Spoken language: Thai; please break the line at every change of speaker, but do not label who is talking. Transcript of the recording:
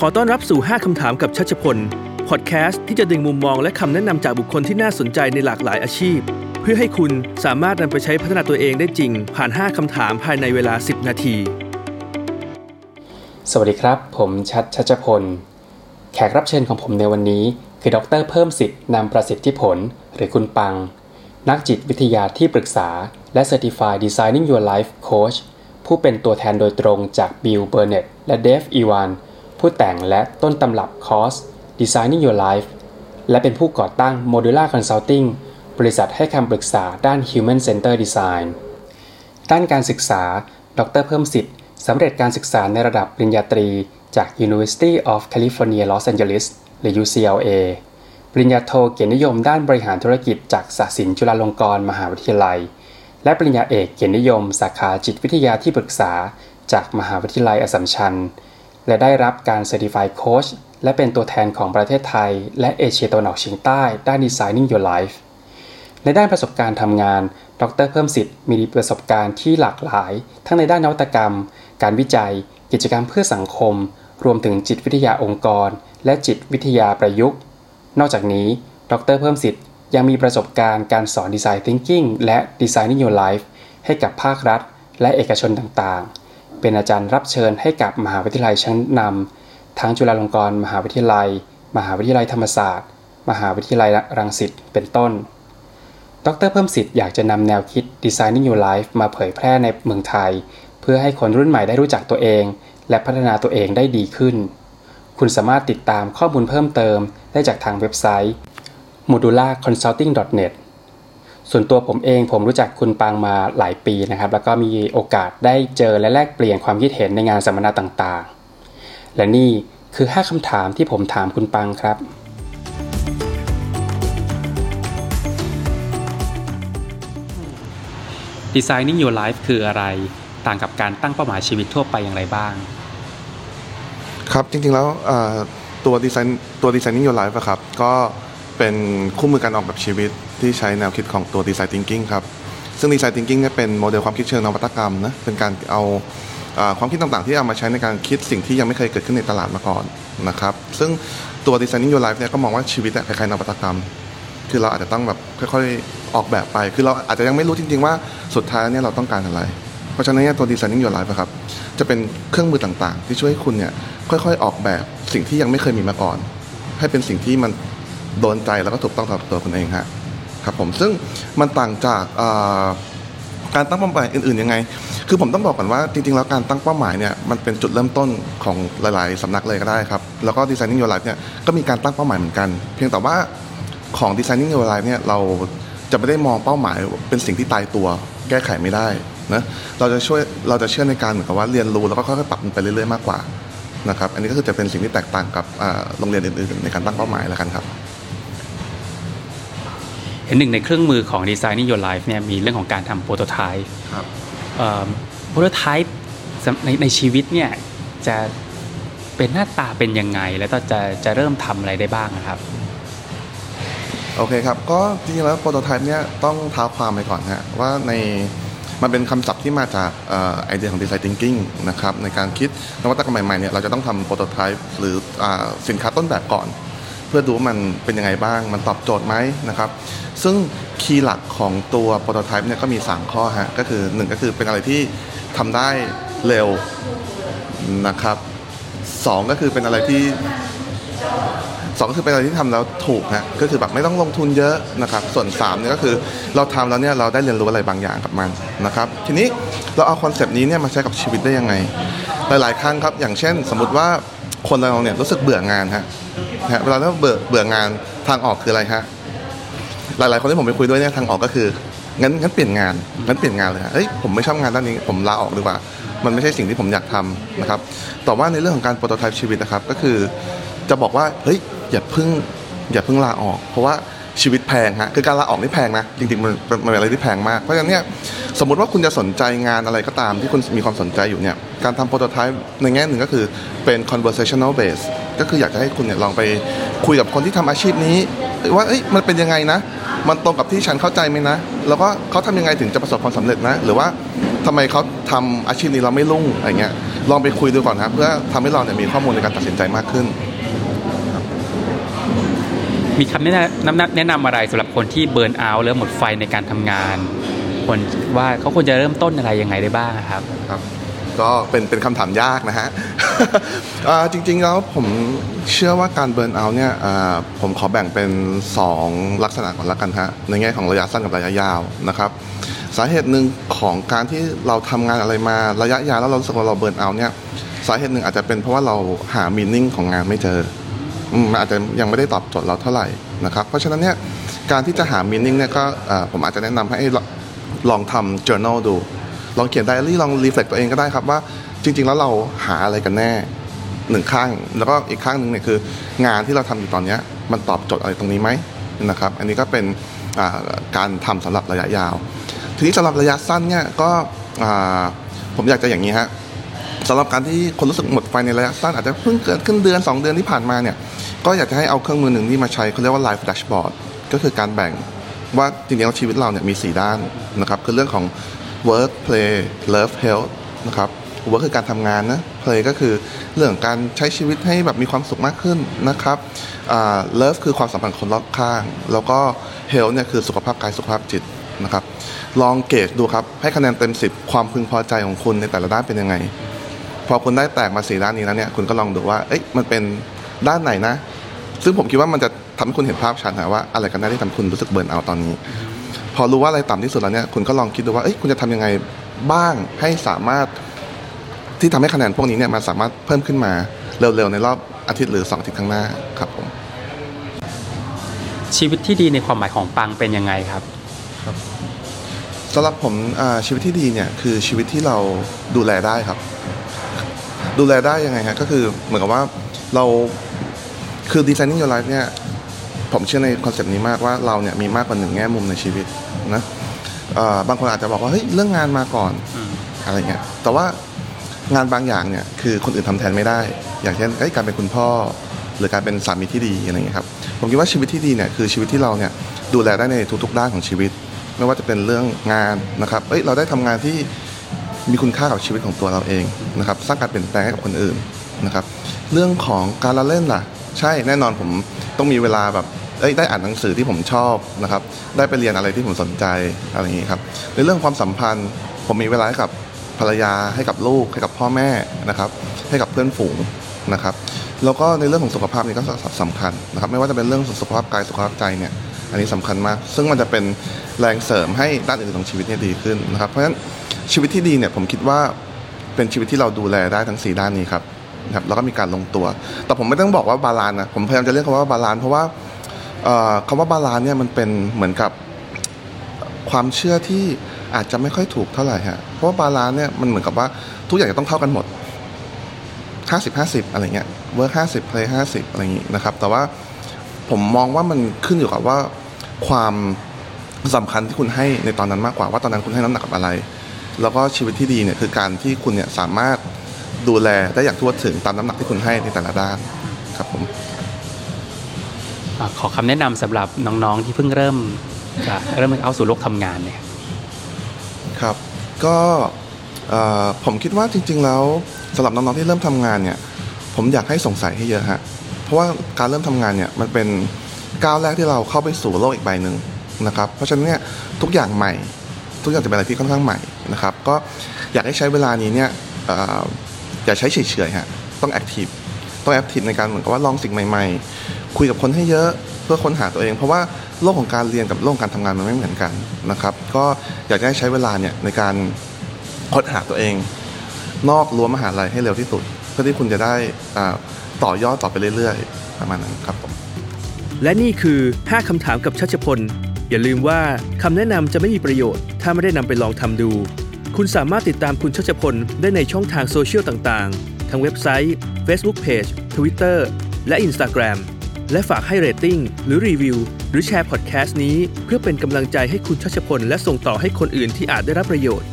ขอต้อนรับสู่ 5 คำถามกับชัชพล พอดแคสต์ที่จะดึงมุมมองและคำแนะนำจากบุคคลที่น่าสนใจในหลากหลายอาชีพ เพื่อให้คุณสามารถนำไปใช้พัฒนาตัวเองได้จริง ผ่าน 5 คำถามภายในเวลา 10 นาที
สวัสดีครับ ผมชัดชัชพล แขกรับเชิญของผมในวันนี้ คือดรเพิ่มสิทธิ์นำประสิทธิผล หรือคุณปัง นักจิตวิทยาที่ปรึกษา และ Certified Designing Your Life Coach ผู้เป็นตัวแทนโดยตรงจากบิลเบอร์เน็ตและเดฟอีวาน ผู้แต่งและต้นตำรับคอร์ส Designing Your Life และเป็นผู้ก่อตั้ง Modular Consulting บริษัทให้คำปรึกษาด้าน Human Center Design ด้านการศึกษา ดรเพิ่มสิทธิ์สำเร็จการศึกษาในระดับปริญญาตรี จาก University of California Los Angeles หรือ UCLA ปริญญาโทเกียรตินิยมด้านบริหารธุรกิจจากศาสินจุฬาลงกรณ์มหาวิทยาลัย และปริญญาเอกเกียรตินิยม สาขาจิตวิทยาที่ปรึกษา จากมหาวิทยาลัยอสัมชัญ และได้รับการ Certified Coach และเป็นตัวแทนของประเทศไทย และเอเชียตะวันออกเฉียงใต้ด้าน Designing Your Life ในด้านประสบการณ์ทำงาน ดรเพิ่มสิทธิ์มีประสบการณ์ที่หลากหลาย ทั้งในด้านนวัตกรรม การวิจัย กิจกรรมเพื่อสังคม รวมถึงจิตวิทยาองค์กร และจิตวิทยาประยุกต์ นอกจากนี้ ดรเพิ่มสิทธิ์ยังมีประสบการณ์การสอน Design Thinking และ Designing Your Life ให้กับภาครัฐ และเอกชนต่างๆ เป็นอาจารย์รับเชิญให้กับมหาวิทยาลัยชั้นนำทั้งจุฬาลงกรณ์มหาวิทยาลัย มหาวิทยาลัยธรรมศาสตร์ มหาวิทยาลัยรังสิตเป็นต้น ดรเพิ่มสิทธิ์อยากจะนำแนวคิด Designing Your Life มาเผยแพร่ในเมืองไทย เพื่อให้คนรุ่นใหม่ได้รู้จักตัวเอง และพัฒนาตัวเองได้ดีขึ้น คุณสามารถติดตามข้อมูลเพิ่มเติมได้จากทางเว็บไซต์ modularconsulting.net ส่วนตัวผมเองผมรู้จักคุณปังมาหลายปีนะครับ แล้วก็มีโอกาสได้เจอและแลกเปลี่ยนความคิดเห็นในงานสัมมนาต่างๆ และนี่คือ 5คำถามที่ผมถามคุณปังครับ Designing Your Life คืออะไรต่างกับการตั้งเป้าหมายชีวิตทั่วไปอย่างไรบ้าง
ครับจริงๆแล้วตัวดีไซน์ตัว Designing Your Life ครับ ก็เป็นคู่มือการออกแบบชีวิต ที่ใช้แนวคิดของตัว Design Thinking ครับ ซึ่ง Design Thinking เนี่ยเป็นโมเดลความคิดเชิงนวัตกรรมนะ เป็นการเอาความคิดต่างๆ ที่เอามาใช้ในการคิดสิ่งที่ยังไม่เคยเกิดขึ้นในตลาดมาก่อนนะครับ ซึ่งตัว Designing Your Life เนี่ยก็มองว่าชีวิตคล้ายๆนวัตกรรม คือเราอาจจะต้องแบบค่อยๆออกแบบไป คือเราอาจจะยังไม่รู้จริงๆว่าสุดท้ายเนี่ยเราต้องการอะไร เพราะฉะนั้นเนี่ยตัว Designing Your Life ครับจะเป็นเครื่องมือต่างๆ ที่ช่วยให้คุณเนี่ยค่อยๆออกแบบสิ่งที่ยังไม่เคยมีมาก่อน ให้เป็นสิ่งที่มันโดนใจแล้วก็ถูกต้องสำหรับตัวคุณเองฮะ ครับผมซึ่งมันต่างจากการตั้งเป้าหมายอื่นๆยังไง คือผมต้องบอกก่อนว่าจริงๆ แล้วการตั้งเป้าหมายเนี่ยมันเป็นจุดเริ่มต้นของหลายๆสำนักเลยก็ได้ครับ แล้วก็ Designing Your Life เนี่ยก็มีการตั้งเป้าหมายเหมือนกัน เพียงแต่ว่าของ Designing Your Life เนี่ยเราจะไม่ได้มองเป้าหมายเป็นสิ่งที่ตายตัวแก้ไขไม่ได้นะเราจะช่วยเราจะเชื่อในการเหมือนกับว่าเรียนรู้แล้วก็ค่อยๆปรับมันไปเรื่อยๆมากกว่านะครับอันนี้ก็คือจะเป็นสิ่งที่แตกต่างกับโรงเรียนอื่นๆในการตั้งเป้าหมายแล้วกันครับ
เห็นหนึ่งในเครื่องมือของ Designing Your Life เนี่ยมีเรื่องของการทำโปรโตไทป์โปรโตไทป์ในในชีวิตเนี่ยจะเป็นหน้าตาเป็นยังไง แล้วก็จะจะเริ่มทำอะไรได้บ้างครับ
โอเคครับ ก็จริงๆแล้วโปรโตไทป์เนี่ยต้องท้าความไปก่อนฮะว่าในมันเป็นคำศัพท์ที่มาจากไอเดียของ Design Thinking นะครับในการคิดนวัตกรรมใหม่ๆเนี่ยเราจะต้องทำโปรโตไทป์หรืออสินค้าต้นแบบก่อน เพื่อดูว่ามันเป็นยังไงบ้าง มันตอบโจทย์ไหมนะครับ ซึ่งคีย์หลักของตัวโปรโตไทป์เนี่ยก็มี 3 ข้อฮะก็คือ 1 ก็คือเป็นอะไรที่ทำได้เร็วนะครับ2ก็คือเป็นอะไรที่สองก็คือเป็นอะไรที่ทำแล้วถูกฮะก็คือแบบไม่ต้องลงทุนเยอะนะครับ ส่วน3เนี่ยก็คือเราทำแล้วเนี่ยเราได้เรียนรู้อะไรบางอย่างกับมันนะครับ ทีนี้เราเอา concept นี้เนี่ยมาใช้กับชีวิตได้ยังไง หลาย ๆ ครั้งครับ อย่างเช่น สมมติว่า คนเราเนี่ยรู้สึกเบื่องานฮะเวลาเราเบื่อเบื่องานทางออกคืออะไรฮะหลาย ๆ คนที่ผมไปคุยด้วยเนี่ยทางออกก็คืองั้นงั้นเปลี่ยนงานงั้นเปลี่ยนงานเลยฮะเอ้ยผมไม่ชอบงานด้านนี้ผมลาออกดีกว่า มันไม่ใช่สิ่งที่ผมอยากทำนะครับแต่ว่าในเรื่องของการโปรโตไทป์ชีวิตนะครับก็คือ จะบอกว่าเฮ้ยอย่าเพิ่งอย่าเพิ่งลาออก เพราะว่า ชีวิตแพงฮะคือการลาออกนี่แพงนะจริงๆมันมันเป็นอะไรที่แพงมากเพราะฉะนั้นเนี่ยสมมติว่าคุณจะสนใจงานอะไรก็ตามที่คุณมีความสนใจอยู่เนี่ยการทำโปรโตไทป์ในแง่หนึ่งก็คือเป็น conversational base ก็คืออยากจะให้คุณเนี่ยลองไปคุยกับคนที่ทำอาชีพนี้ว่าเอ้ยมันเป็นยังไงนะ มันตรงกับที่ฉันเข้าใจไหมนะ แล้วก็เขาทำยังไงถึงจะประสบความสำเร็จนะ หรือว่าทำไมเขาทำอาชีพนี้เราไม่รุ่งอะไรเงี้ยลองไปคุยดูก่อนครับเพื่อทำให้เราเนี่ยมีข้อมูลในการตัดสินใจมากขึ้น
มีคำแนะนำแนะนำอะไรสำหรับคนที่เบิร์นเอาท์เริ่มหมดไฟในการทำงานควรว่าเขาควรจะเริ่มต้นอะไรยังไงได้บ้างครับ
ครับ ก็เป็นเป็นคำถามยากนะฮะจริงๆแล้วผมเชื่อว่าการเบิร์นเอาท์เนี่ยผมขอแบ่งเป็น 2 ลักษณะก่อนละกันฮะในแง่ของระยะสั้นกับระยะยาวนะครับ สาเหตุหนึ่งของการที่เราทำงานอะไรมาระยะยาวแล้วเราสึกว่าเราเบิร์นเอาท์เนี่ยสาเหตุหนึ่งอาจจะเป็นเพราะว่าเราหามีนิ่งของงานไม่เจอ มันอาจจะยังไม่ได้ตอบโจทย์เราเท่าไหร่นะครับเพราะฉะนั้นเนี่ยการที่จะหามีนิ่งเนี่ยก็ผมอาจจะแนะนำให้ลองทำ journal ดู ลองเขียนไดอารี่ลองรีเฟล็กตัวเองก็ได้ครับว่าจริง ๆ แล้วเราหาอะไรกันแน่หนึ่งข้าง แล้วก็อีกข้างหนึ่งเนี่ยคืองานที่เราทำอยู่ตอนนี้มันตอบโจทย์อะไรตรงนี้ไหมนะครับ อันนี้ก็เป็นการทำสำหรับระยะยาว ทีนี้สำหรับระยะสั้นเนี่ยก็ผมอยากจะอย่างนี้ฮะสำหรับการที่คนรู้สึกหมดไฟในระยะสั้นอาจจะเพิ่งเกิดขึ้นเดือน 2 เดือนที่ผ่านมาเนี่ย ก็อยากจะให้เอาเครื่องมือหนึ่งที่มาใช้เขาเรียกว่า live dashboard ก็คือการแบ่งว่าจริงๆชีวิตเราเนี่ยมี 4 ด้านนะครับคือเรื่องของ work play love health นะครับ work คือการทำงานนะ play ก็คือเรื่องการใช้ชีวิตให้แบบมีความสุขมากขึ้นนะครับ love คือความสัมพันธ์คนรอบข้าง แล้วก็ health เนี่ยคือสุขภาพกายสุขภาพจิตนะครับ ลองเกจดูครับ ให้คะแนนเต็ม 10 ความพึงพอใจของคุณในแต่ละด้านเป็นยังไง พอคุณได้แตกมาสี่ด้านนี้แล้วเนี่ยคุณก็ลองดูว่าเอ๊ะมันเป็นด้านไหนนะ ซึ่งผมคิดว่ามันจะทำให้คุณเห็นภาพชัดนะว่าอะไรกันแน่ที่ทำคุณรู้สึกเบิร์นเอาตอนนี้ พอรู้ว่าอะไรต่ำที่สุดแล้วเนี่ยคุณก็ลองคิดดูว่าเอ้ยคุณจะทำยังไงบ้างให้สามารถที่ทำให้คะแนนพวกนี้เนี่ยมันสามารถเพิ่มขึ้นมาเร็วๆในรอบอาทิตย์หรือสองอาทิตย์ข้างหน้าครับผม
ชีวิตที่ดีในความหมายของปังเป็นยังไงครับครับ
สำหรับผมชีวิตที่ดีเนี่ยคือชีวิตที่เราดูแลได้ครับ ดูแลได้ยังไงฮะก็คือเหมือนกับว่าเรา คือ designing your life เนี่ย ผมเชื่อในคอนเซปต์นี้มากว่าเราเนี่ยมีมากกว่าหนึ่งแง่มุมในชีวิตนะบางคนอาจจะบอกว่าเฮ้ยเรื่องงานมาก่อนอะไรเงี้ย แต่ว่างานบางอย่างเนี่ยคือคนอื่นทำแทนไม่ได้ อย่างเช่นการเป็นคุณพ่อ หรือการเป็นสามีที่ดีอะไรเงี้ยครับผมคิดว่าชีวิตที่ดีเนี่ยคือชีวิตที่เราเนี่ยดูแลได้ในทุกๆด้านของชีวิต ไม่ว่าจะเป็นเรื่องงานนะครับเอ้ยเราได้ทำงานที่มีคุณค่ากับชีวิตของตัวเราเองนะครับสร้างการเปลี่ยนแปลงให้กับคนอื่นนะครับ เรื่องของการละเล่นล่ะ ใช่แน่นอนผมต้องมีเวลาแบบเอ้ยได้อ่านหนังสือที่ผมชอบนะครับ ได้ไปเรียนอะไรที่ผมสนใจอะไรอย่างนี้ครับ ในเรื่องความสัมพันธ์ ผมมีเวลาให้กับภรรยาให้กับลูกให้กับพ่อแม่นะครับ ให้กับเพื่อนฝูงนะครับ แล้วก็ในเรื่องของสุขภาพนี่ก็สำคัญนะครับ ไม่ว่าจะเป็นเรื่องสุขภาพกายสุขภาพใจเนี่ย อันนี้สำคัญมาก ซึ่งมันจะเป็นแรงเสริมให้ด้านอื่นของชีวิตเนี่ยดีขึ้นนะครับ เพราะฉะนั้นชีวิตที่ดีเนี่ยผมคิดว่าเป็นชีวิตที่เราดูแลได้ทั้ง 4 ด้านนี้ครับ ครับแล้วก็มีการลงตัว แต่ผมไม่ต้องบอกว่าบาลานนะผมพยายามจะเรียกคำว่าบาลานเพราะว่าคำว่าบาลานเนี่ยมันเป็นเหมือนกับความเชื่อที่อาจจะไม่ค่อยถูกเท่าไหร่ฮะเพราะว่าบาลานเนี่ยมันเหมือนกับว่าทุกอย่างจะต้องเท่ากันหมดห้าสิบห้าสิบอะไรเงี้ยเวิร์กห้าสิบเพลย์ห้าสิบอะไรอย่างงี้นะครับ แต่ว่าผมมองว่ามันขึ้นอยู่กับว่าความสำคัญที่คุณให้ในตอนนั้นมากกว่าว่าตอนนั้นคุณให้น้ำหนักกับอะไร แล้วก็ชีวิตที่ดีเนี่ยคือการที่คุณเนี่ยสามารถ ดูแลได้อย่างทั่วถึงตามน้ำหนักที่คุณให้ในแต่ละด้านครับผม
ขอคำแนะนำสำหรับน้องๆที่เพิ่งเริ่มจะเริ่มเข้าสู่โลกทำงานเนี่ย
ครับก็ผมคิดว่าจริง ๆ แล้วสำหรับน้องๆที่เริ่มทำงานเนี่ย ผมอยากให้สงสัยให้เยอะฮะเพราะว่าการเริ่มทำงานเนี่ยมันเป็นก้าวแรกที่เราเข้าไปสู่โลกอีกใบหนึ่งนะครับเพราะฉะนั้นเนี่ยทุกอย่างใหม่ ทุกอย่างจะเป็นอะไรที่ค่อนข้างใหม่นะครับ ก็อยากให้ใช้เวลานี้เนี่ย อย่าใช้เฉยๆฮะต้องแอคทีฟต้องแอคทีฟในการเหมือนกับว่าลองสิ่งใหม่ ๆ คุยกับคนให้เยอะเพื่อค้นหาตัวเอง เพราะว่าโลกของการเรียนกับโลกการทำงานมันไม่เหมือนกันนะครับ ก็อยากจะให้ใช้เวลาเนี่ยในการค้นหาตัวเอง นอกรั้วมหาลัยให้เร็วที่สุด เพื่อที่คุณจะได้ต่อยอดต่อไปเรื่อยๆประมาณนั้นครับผม
และนี่คือ 5คำถามกับชัชพล อย่าลืมว่าคำแนะนำจะไม่มีประโยชน์ ถ้าไม่ได้นำไปลองทำดู คุณสามารถติดตามคุณชัชพลได้ในช่องทางโซเชียลต่างๆ ทั้งเว็บไซต์ Facebook Page Twitter และ Instagram และฝากให้เรตติ้งหรือรีวิว หรือแชร์พอดแคสต์นี้ เพื่อเป็นกำลังใจให้คุณชัชพล และส่งต่อให้คนอื่นที่อาจได้รับประโยชน์